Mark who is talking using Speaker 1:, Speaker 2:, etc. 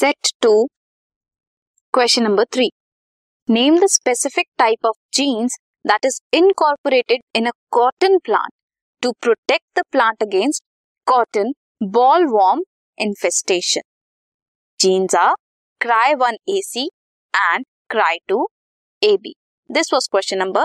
Speaker 1: Set 2, question number 3. Name the specific type of genes that is incorporated in a cotton plant to protect the plant against cotton bollworm infestation. Genes are Cry1AC and Cry2AB. This was question number